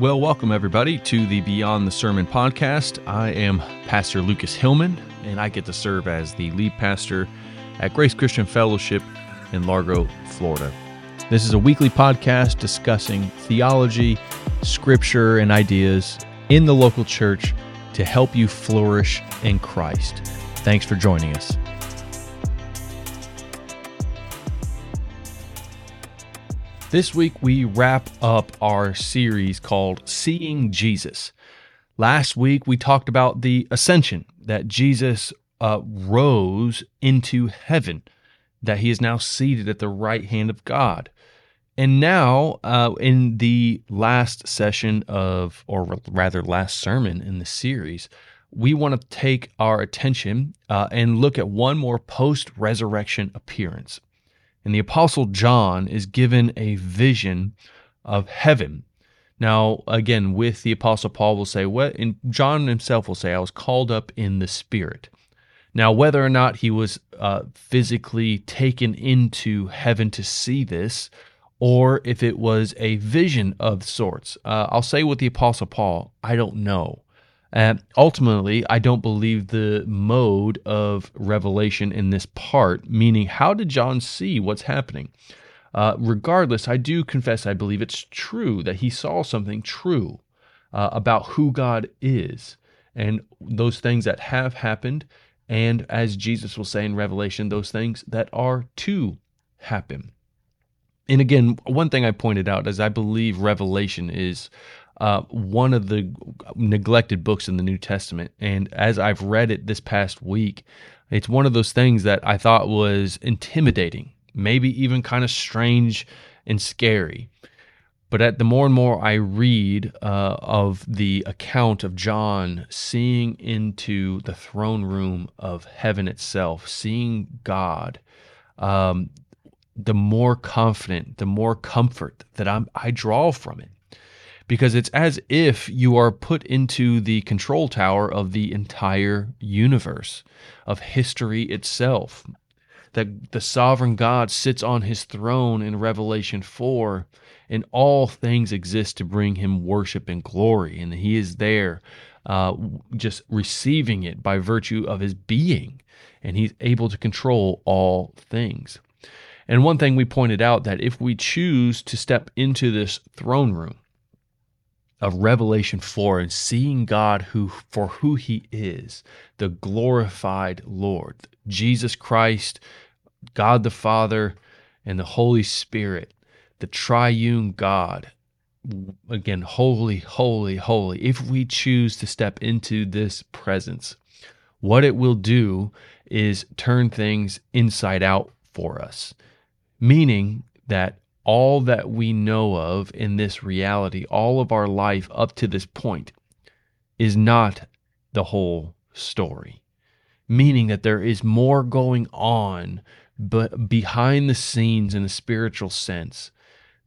Well, welcome everybody to the Beyond the Sermon podcast. I am Pastor Lucas Hillman, and I get to serve as the lead pastor at Grace Christian Fellowship in Largo, Florida. This is a weekly podcast discussing theology, scripture, and ideas in the local church to help you flourish in Christ. Thanks for joining us. This week, we wrap up our series called Seeing Jesus. Last week, we talked about the ascension, that Jesus uh, rose into heaven, that he is now seated at the right hand of God. And now, uh, in the last session of, or rather, last sermon in the series, we want to take our attention uh, and look at one more post resurrection appearance. And the Apostle John is given a vision of heaven. Now, again, with the Apostle Paul will say, what and John himself will say, I was called up in the Spirit. Now, whether or not he was uh, physically taken into heaven to see this, or if it was a vision of sorts, uh, I'll say with the Apostle Paul, I don't know. Uh, ultimately, I don't believe the mode of revelation in this part, meaning, how did John see what's happening? Uh, regardless, I do confess I believe it's true that he saw something true uh, about who God is and those things that have happened, and as Jesus will say in Revelation, those things that are to happen. And again, one thing I pointed out is I believe Revelation is uh, one of the neglected books in the New Testament. And as I've read it this past week, it's one of those things that I thought was intimidating, maybe even kind of strange and scary. But at the more and more I read uh, of the account of John seeing into the throne room of heaven itself, seeing God, um, the more confident, the more comfort that I'm, I draw from it because it's as if you are put into the control tower of the entire universe, of history itself. That the sovereign God sits on his throne in Revelation 4, and all things exist to bring him worship and glory. And he is there uh, just receiving it by virtue of his being, and he's able to control all things. And one thing we pointed out that if we choose to step into this throne room, of Revelation 4 and seeing God who for who he is, the glorified Lord, Jesus Christ, God the Father, and the Holy Spirit, the triune God. Again, holy, holy, holy. If we choose to step into this presence, what it will do is turn things inside out for us, meaning that all that we know of in this reality, all of our life up to this point, is not the whole story. Meaning that there is more going on but behind the scenes in a spiritual sense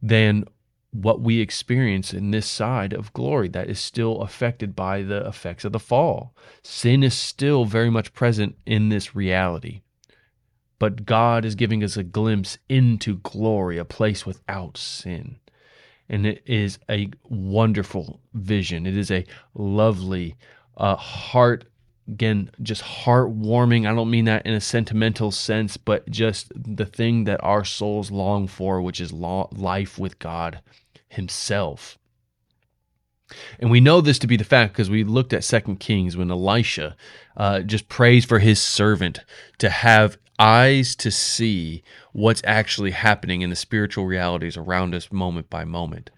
than what we experience in this side of glory that is still affected by the effects of the fall. Sin is still very much present in this reality. But God is giving us a glimpse into glory, a place without sin. And it is a wonderful vision. It is a lovely, uh, heart, again, just heartwarming. I don't mean that in a sentimental sense, but just the thing that our souls long for, which is life with God Himself. And we know this to be the fact because we looked at Second Kings when Elisha uh, just prays for his servant to have eyes to see what's actually happening in the spiritual realities around us moment by moment.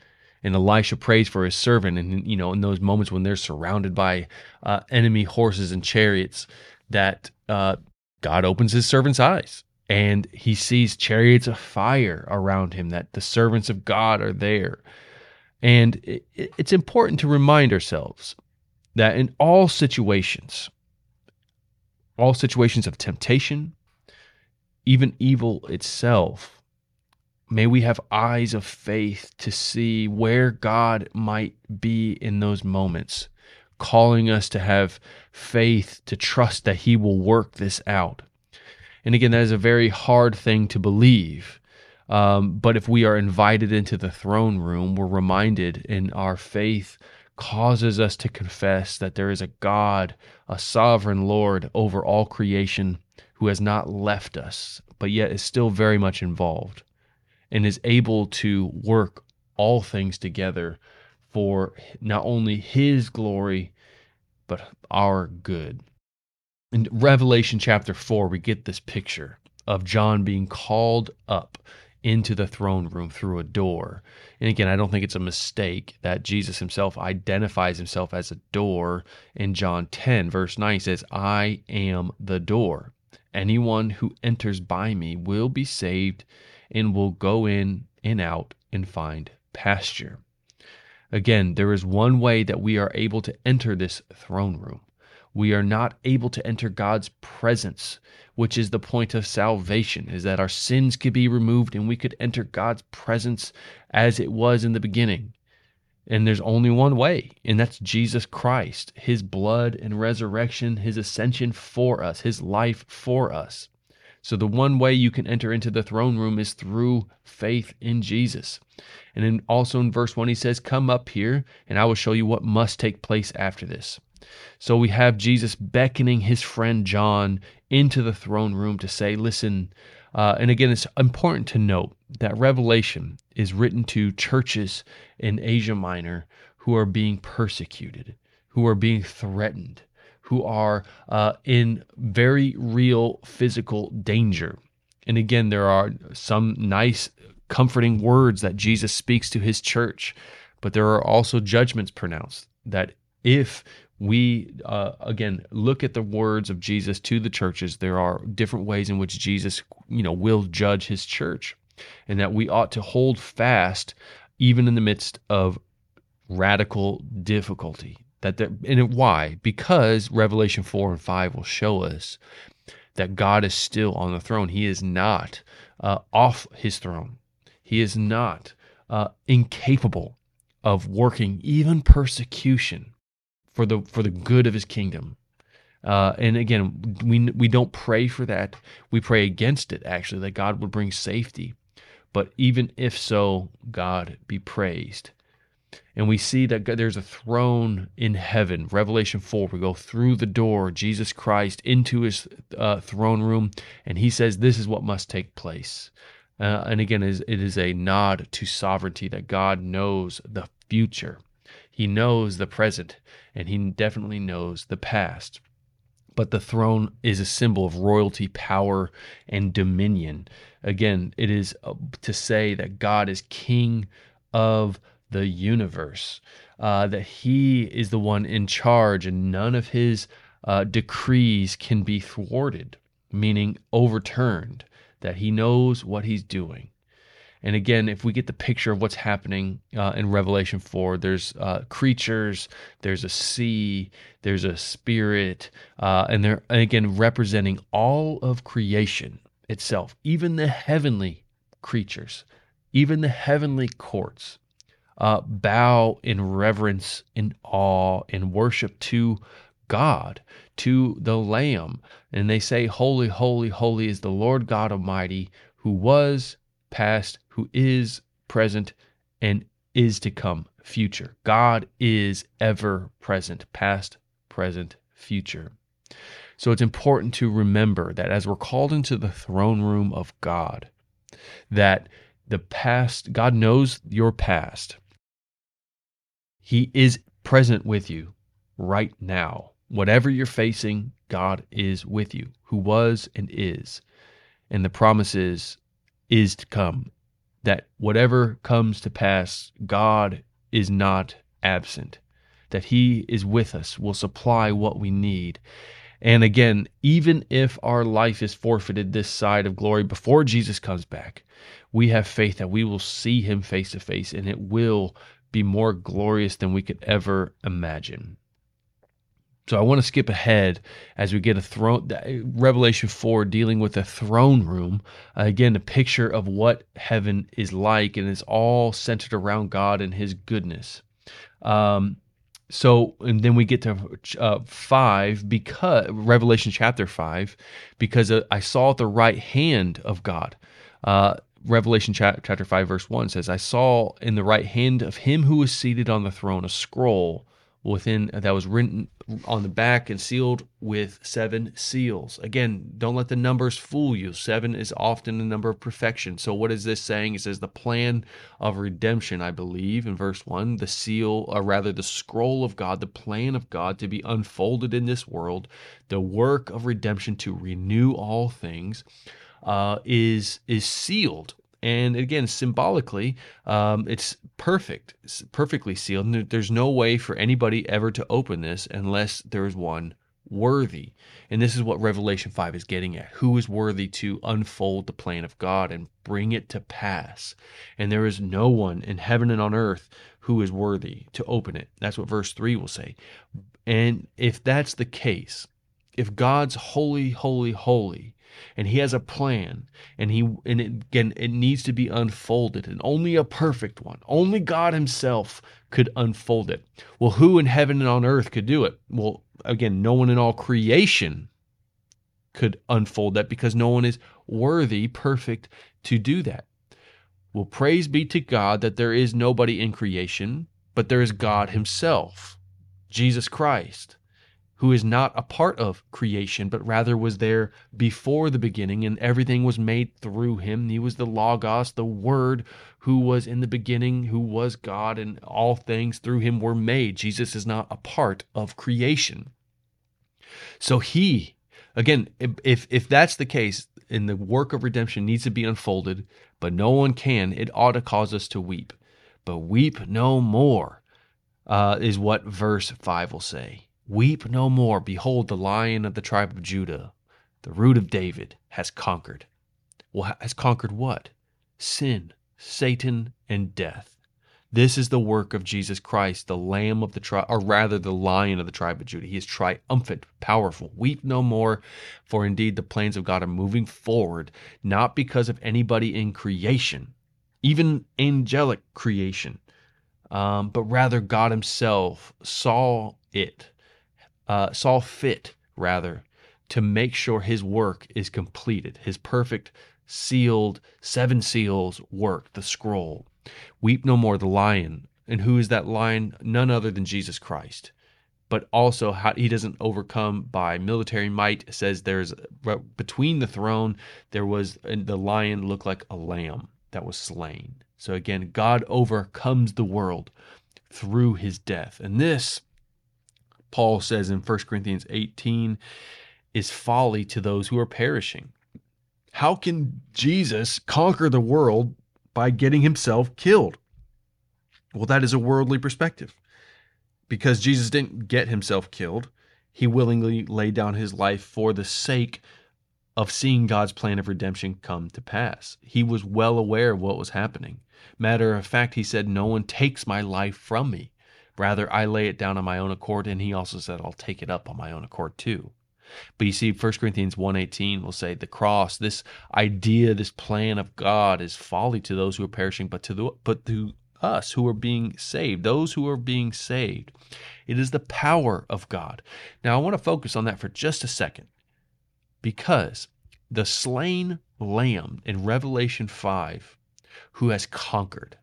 And Elisha prays for his servant, and you know, in those moments when they're surrounded by uh, enemy horses and chariots, that uh, God opens his servant's eyes, and he sees chariots of fire around him. That the servants of God are there, and it, it's important to remind ourselves that in all situations, all situations of temptation, even evil itself. May we have eyes of faith to see where God might be in those moments, calling us to have faith to trust that He will work this out. And again, that is a very hard thing to believe. Um, but if we are invited into the throne room, we're reminded in our faith causes us to confess that there is a God, a sovereign Lord over all creation who has not left us, but yet is still very much involved and is able to work all things together for not only his glory, but our good. In Revelation chapter 4, we get this picture of John being called up into the throne room through a door. And again, I don't think it's a mistake that Jesus himself identifies himself as a door in John 10, verse 9. He says, I am the door. Anyone who enters by me will be saved and will go in and out and find pasture. Again, there is one way that we are able to enter this throne room. We are not able to enter God's presence, which is the point of salvation, is that our sins could be removed and we could enter God's presence as it was in the beginning. And there's only one way, and that's Jesus Christ, his blood and resurrection, his ascension for us, his life for us. So the one way you can enter into the throne room is through faith in Jesus. And then also in verse 1, he says, Come up here, and I will show you what must take place after this. So we have Jesus beckoning his friend John into the throne room to say, Listen, uh, and again, it's important to note that Revelation is written to churches in Asia Minor who are being persecuted, who are being threatened, who are uh, in very real physical danger. And again, there are some nice, comforting words that Jesus speaks to his church, but there are also judgments pronounced that if we uh, again look at the words of Jesus to the churches, there are different ways in which Jesus, you know, will judge his church, and that we ought to hold fast even in the midst of radical difficulty that there, and why? Because Revelation 4 and 5 will show us that God is still on the throne. He is not uh, off his throne. He is not uh, incapable of working even persecution for the for the good of his kingdom. Uh, and again, we we don't pray for that. We pray against it. Actually, that God would bring safety. But even if so, God be praised and we see that there's a throne in heaven. Revelation 4, we go through the door, Jesus Christ, into his uh, throne room, and he says, This is what must take place. Uh, and again, it is a nod to sovereignty that God knows the future. He knows the present, and he definitely knows the past. But the throne is a symbol of royalty, power, and dominion. Again, it is uh, to say that God is king of the universe, uh, that he is the one in charge and none of his uh, decrees can be thwarted, meaning overturned, that he knows what he's doing. And again, if we get the picture of what's happening uh, in Revelation 4, there's uh, creatures, there's a sea, there's a spirit, uh, and they're, again, representing all of creation itself, even the heavenly creatures, even the heavenly courts uh, bow in reverence, in awe, in worship to God, to the Lamb. And they say, Holy, holy, holy is the Lord God Almighty, who was, past, who is, present, and is to come, future. God is ever present, past, present, future. So it's important to remember that as we're called into the throne room of God, that the past, God knows your past. He is present with you right now. Whatever you're facing, God is with you, who was and is. And the promise is, is to come. That whatever comes to pass, God is not absent. That He is with us, will supply what we need. And again, even if our life is forfeited this side of glory before Jesus comes back, we have faith that we will see Him face to face and it will be more glorious than we could ever imagine. So I want to skip ahead as we get a throne Revelation 4 dealing with a throne room. Uh, again, a picture of what heaven is like and it's all centered around God and his goodness. Um, so and then we get to uh, 5 because Revelation chapter 5 because uh, I saw at the right hand of God uh, Revelation chapter 5, verse 1 says, I saw in the right hand of him who was seated on the throne a scroll within that was written on the back and sealed with seven seals. Again, don't let the numbers fool you. Seven is often a number of perfection. So, what is this saying? It says the plan of redemption, I believe, in verse one, the seal, or rather the scroll of God, the plan of God to be unfolded in this world, the work of redemption to renew all things. Uh, is is sealed and again, symbolically, um, it's perfect, it's perfectly sealed. There's no way for anybody ever to open this unless there's one worthy. And this is what Revelation 5 is getting at. Who is worthy to unfold the plan of God and bring it to pass? And there is no one in heaven and on earth who is worthy to open it. That's what verse 3 will say. And if that's the case, if God's holy, holy, holy, and he has a plan. And he and it, again it needs to be unfolded. And only a perfect one. Only god himself could unfold it. Well who in heaven and on earth could do it? Well again no one in all creation could unfold that because no one is worthy perfect to do that. Well praise be to god that there is nobody in creation but there is god himself jesus christ who is not a part of creation, but rather was there before the beginning, and everything was made through him. He was the Logos, the Word, who was in the beginning, who was God, and all things through him were made. Jesus is not a part of creation. So he, again, if if that's the case, and the work of redemption needs to be unfolded, but no one can, it ought to cause us to weep. But weep no more, uh, is what verse 5 will say. Weep no more. Behold, the lion of the tribe of Judah, the root of David, has conquered. Well, has conquered what? Sin, Satan, and death. This is the work of Jesus Christ, the Lamb of the tribe, or rather, the Lion of the tribe of Judah. He is triumphant, powerful. Weep no more, for indeed the plans of God are moving forward, not because of anybody in creation, even angelic creation, um, but rather God Himself saw it uh, saw fit, rather, to make sure his work is completed, his perfect sealed, seven seals work, the scroll. Weep no more, the lion. And who is that lion? None other than Jesus Christ. But also, how, he doesn't overcome by military might. Says there's between the throne, there was the lion looked like a lamb that was slain. So again, God overcomes the world through his death. And this Paul says in 1 Corinthians 18, is folly to those who are perishing. How can Jesus conquer the world by getting himself killed? Well, that is a worldly perspective. Because Jesus didn't get himself killed, he willingly laid down his life for the sake of seeing God's plan of redemption come to pass. He was well aware of what was happening. Matter of fact, he said, No one takes my life from me. Rather, I lay it down on my own accord, and he also said, I'll take it up on my own accord too. But you see, 1 Corinthians 1.18 will say the cross, this idea, this plan of God is folly to those who are perishing, but to the but to us who are being saved, those who are being saved. It is the power of God. Now I want to focus on that for just a second. Because the slain lamb in Revelation 5, who has conquered,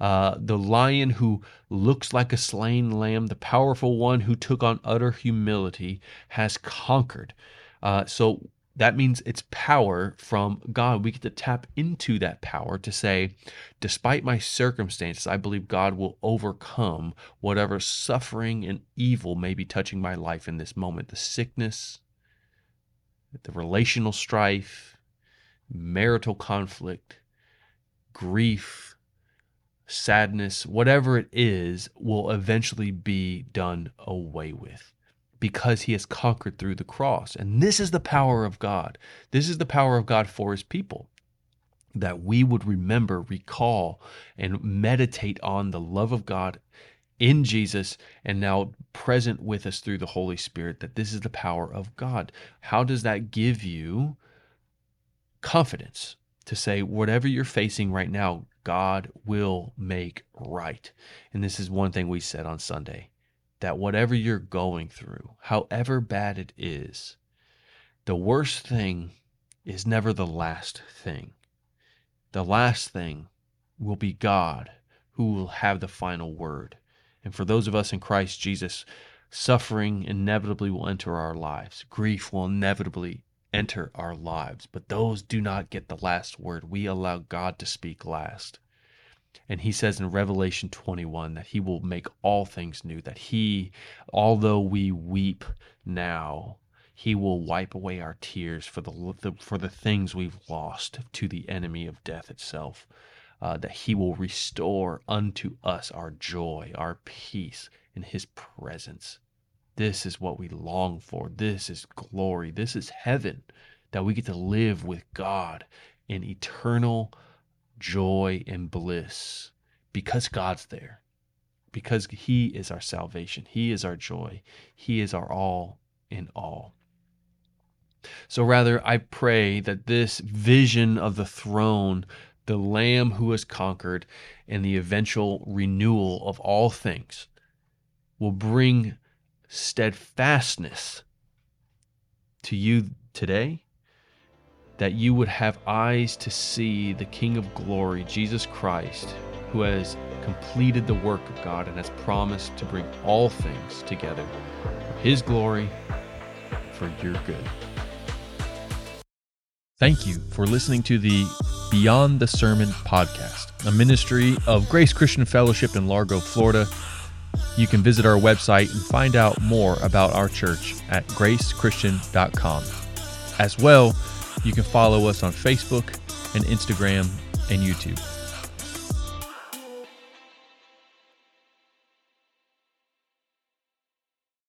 uh, the lion who looks like a slain lamb, the powerful one who took on utter humility, has conquered. Uh, so that means it's power from God. We get to tap into that power to say, despite my circumstances, I believe God will overcome whatever suffering and evil may be touching my life in this moment the sickness, the relational strife, marital conflict, grief sadness, whatever it is, will eventually be done away with because he has conquered through the cross. And this is the power of God. This is the power of God for his people. That we would remember, recall, and meditate on the love of God in Jesus and now present with us through the Holy Spirit, that this is the power of God. How does that give you confidence to say, whatever you're facing right now, God will make right. And this is one thing we said on Sunday that whatever you're going through, however bad it is, the worst thing is never the last thing. the last thing will be God who will have the final word. And for those of us in Christ Jesus, suffering inevitably will enter our lives, grief will inevitably enter our lives. But those do not get the last word. We allow God to speak last. And he says in Revelation 21 that he will make all things new, that he, although we weep now, he will wipe away our tears for the, for the things we've lost to the enemy of death itself. Uh, that he will restore unto us our joy, our peace in his presence. This is what we long for. This is glory. This is heaven that we get to live with God in eternal joy and bliss because God's there, because He is our salvation, He is our joy, He is our all in all. So, rather, I pray that this vision of the throne, the Lamb who has conquered, and the eventual renewal of all things will bring steadfastness to you today, that you would have eyes to see the King of glory, Jesus Christ, who has completed the work of God and has promised to bring all things together for His glory, for your good. Thank you for listening to the Beyond the Sermon podcast, a ministry of Grace Christian Fellowship in Largo, Florida you can visit our website and find out more about our church at gracechristian.com. As well, you can follow us on Facebook and Instagram and YouTube.